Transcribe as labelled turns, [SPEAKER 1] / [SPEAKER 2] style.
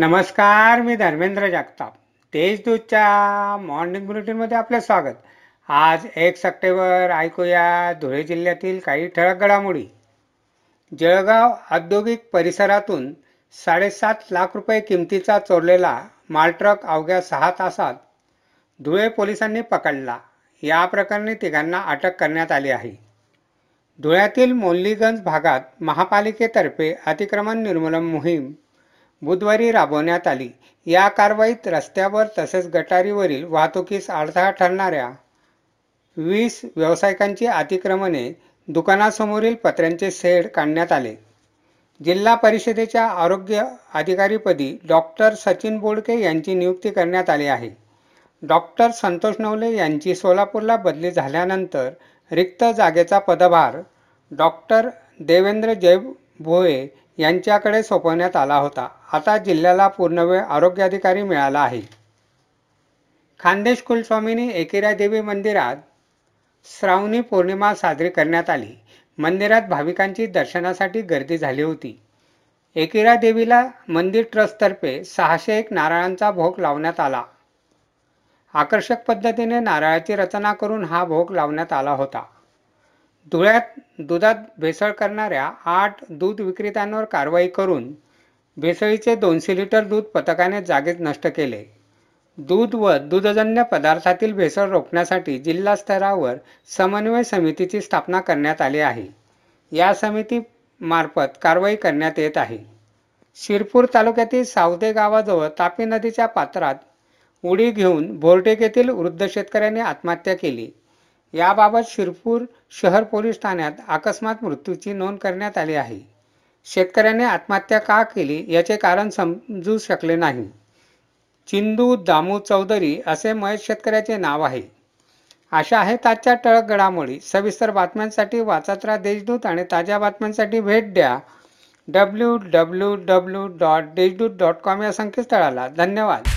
[SPEAKER 1] नमस्कार मी धर्मेंद्र जगताप. तेजदूतच्या मॉर्निंग बुलेटिनमध्ये आपलं स्वागत. आज एक सप्टेंबर ऐकूया धुळे जिल्ह्यातील काही ठळक घडामोडी. जळगाव औद्योगिक परिसरातून साडेसात लाख रुपये किमतीचा चोरलेला मालट्रक अवघ्या सहा तासात धुळे पोलिसांनी पकडला. या प्रकरणी तिघांना अटक करण्यात आली आहे. धुळ्यातील मोल्लीगंज भागात महापालिकेतर्फे अतिक्रमण निर्मूलन मोहीम बुधवारी राबवण्यात आली. या कारवाईत रस्त्यावर तसेच गटारीवरील वाहतुकीस अडथळा ठरणाऱ्या वीस व्यावसायिकांची अतिक्रमणे दुकानासमोरील पत्र्यांचे सेड काढण्यात आले. जिल्हा परिषदेच्या आरोग्य अधिकारीपदी डॉक्टर सचिन बोडके यांची नियुक्ती करण्यात आली आहे. डॉक्टर संतोष नवले यांची सोलापूरला बदली झाल्यानंतर रिक्त जागेचा पदभार डॉक्टर देवेंद्र जय भोये यांच्याकडे सोपवण्यात आला होता. आता जिल्ह्याला पूर्णवेळ आरोग्य अधिकारी मिळाला आहे. खानदेश कुलस्वामीनी एकेरा देवी मंदिरात श्रावणी पौर्णिमा साजरी करण्यात आली. मंदिरात भाविकांची दर्शनासाठी गर्दी झाली होती. एकेरा देवीला मंदिर ट्रस्टतर्फे सहाशे एक नारळांचा भोग लावण्यात आला. आकर्षक पद्धतीने नारळाची रचना करून हा भोग लावण्यात आला होता. धुळ्यात दुधात भेसळ करणाऱ्या आठ दूध विक्रेत्यांवर कारवाई करून भेसळीचे दोनशे लिटर दूध पथकाने जागेत नष्ट केले. दूध व दुधजन्य पदार्थातील भेसळ रोखण्यासाठी जिल्हा स्तरावर समन्वय समितीची स्थापना करण्यात आली आहे. या समितीमार्फत कारवाई करण्यात येत आहे. शिरपूर तालुक्यातील सावदे गावाजवळ तापी नदीच्या पात्रात उडी घेऊन बोरटेक येथील वृद्ध शेतकऱ्याने आत्महत्या केली. याबाबत शिरपूर शहर पोलीस ठाण्यात अकस्मात मृत्यूची नोंद करण्यात आली आहे. शेतकऱ्याने आत्महत्या का केली याचे कारण समजू शकले नाही. चिंदू दामू चौधरी असे महेश शेतकऱ्याचे नाव आहे. अशा आहेत आजच्या टळक घडामोडी. सविस्तर बातम्यांसाठी वाचत राहा देशदूत आणि ताज्या बातम्यांसाठी भेट द्या W W W dot Deshdoot dot com या संकेतस्थळाला. धन्यवाद.